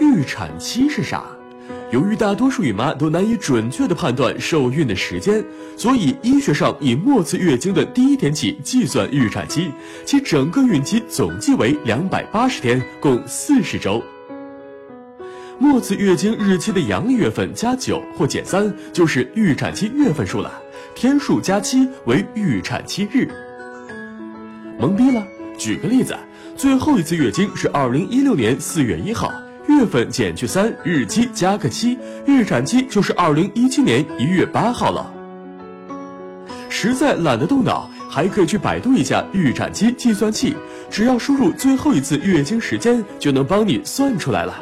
预产期是啥？由于大多数孕妈都难以准确地判断受孕的时间，所以医学上以末次月经的第一天起计算预产期，其整个孕期总计为两百八十天，共四十周。末次月经日期的阳历月份加九或减三，就是预产期月份数了。天数加七为预产期日。懵逼了？举个例子，最后一次月经是二零一六年四月一号。月份减去三，日期加个七，预产期就是二零一七年一月八号了。实在懒得动脑，还可以去百度一下预产期计算器，只要输入最后一次月经时间，就能帮你算出来了。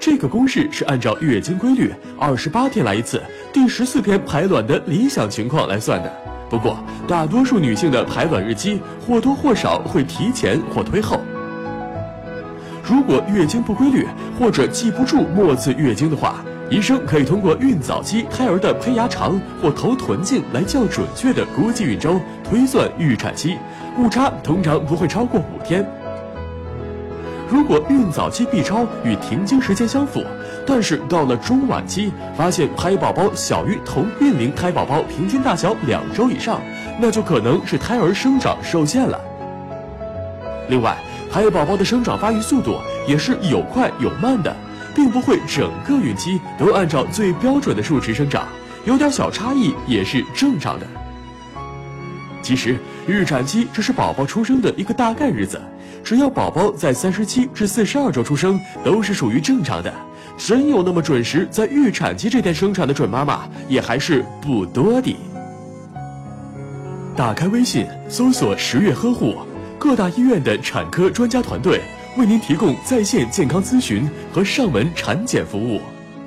这个公式是按照月经规律二十八天来一次，第十四天排卵的理想情况来算的。不过，大多数女性的排卵日期或多或少会提前或推后。如果月经不规律或者记不住末次月经的话，医生可以通过孕早期胎儿的胚芽长或头臀径来较准确的估计孕周，推算预产期，误差通常不会超过五天。如果孕早期 B 超与停经时间相符，但是到了中晚期发现胎宝宝小于同孕龄胎宝宝平均大小两周以上，那就可能是胎儿生长受限了。另外，还有宝宝的生长发育速度也是有快有慢的，并不会整个孕期都按照最标准的数值生长，有点小差异也是正常的。其实预产期只是宝宝出生的一个大概日子，只要宝宝在三十七至四十二周出生，都是属于正常的。真有那么准时在预产期这天生产的准妈妈，也还是不多的。打开微信，搜索“十月呵护”。各大医院的产科专家团队为您提供在线健康咨询和上门产检服务。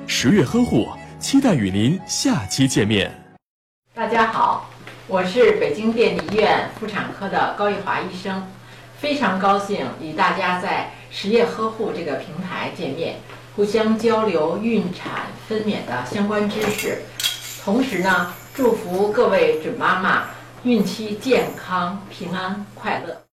十月呵护，期待与您下期见面。大家好，我是北京电力医院妇产科的高玉华医生，非常高兴与大家在十月呵护这个平台见面，互相交流孕产分娩的相关知识。同时呢，祝福各位准妈妈孕期健康、平安、快乐。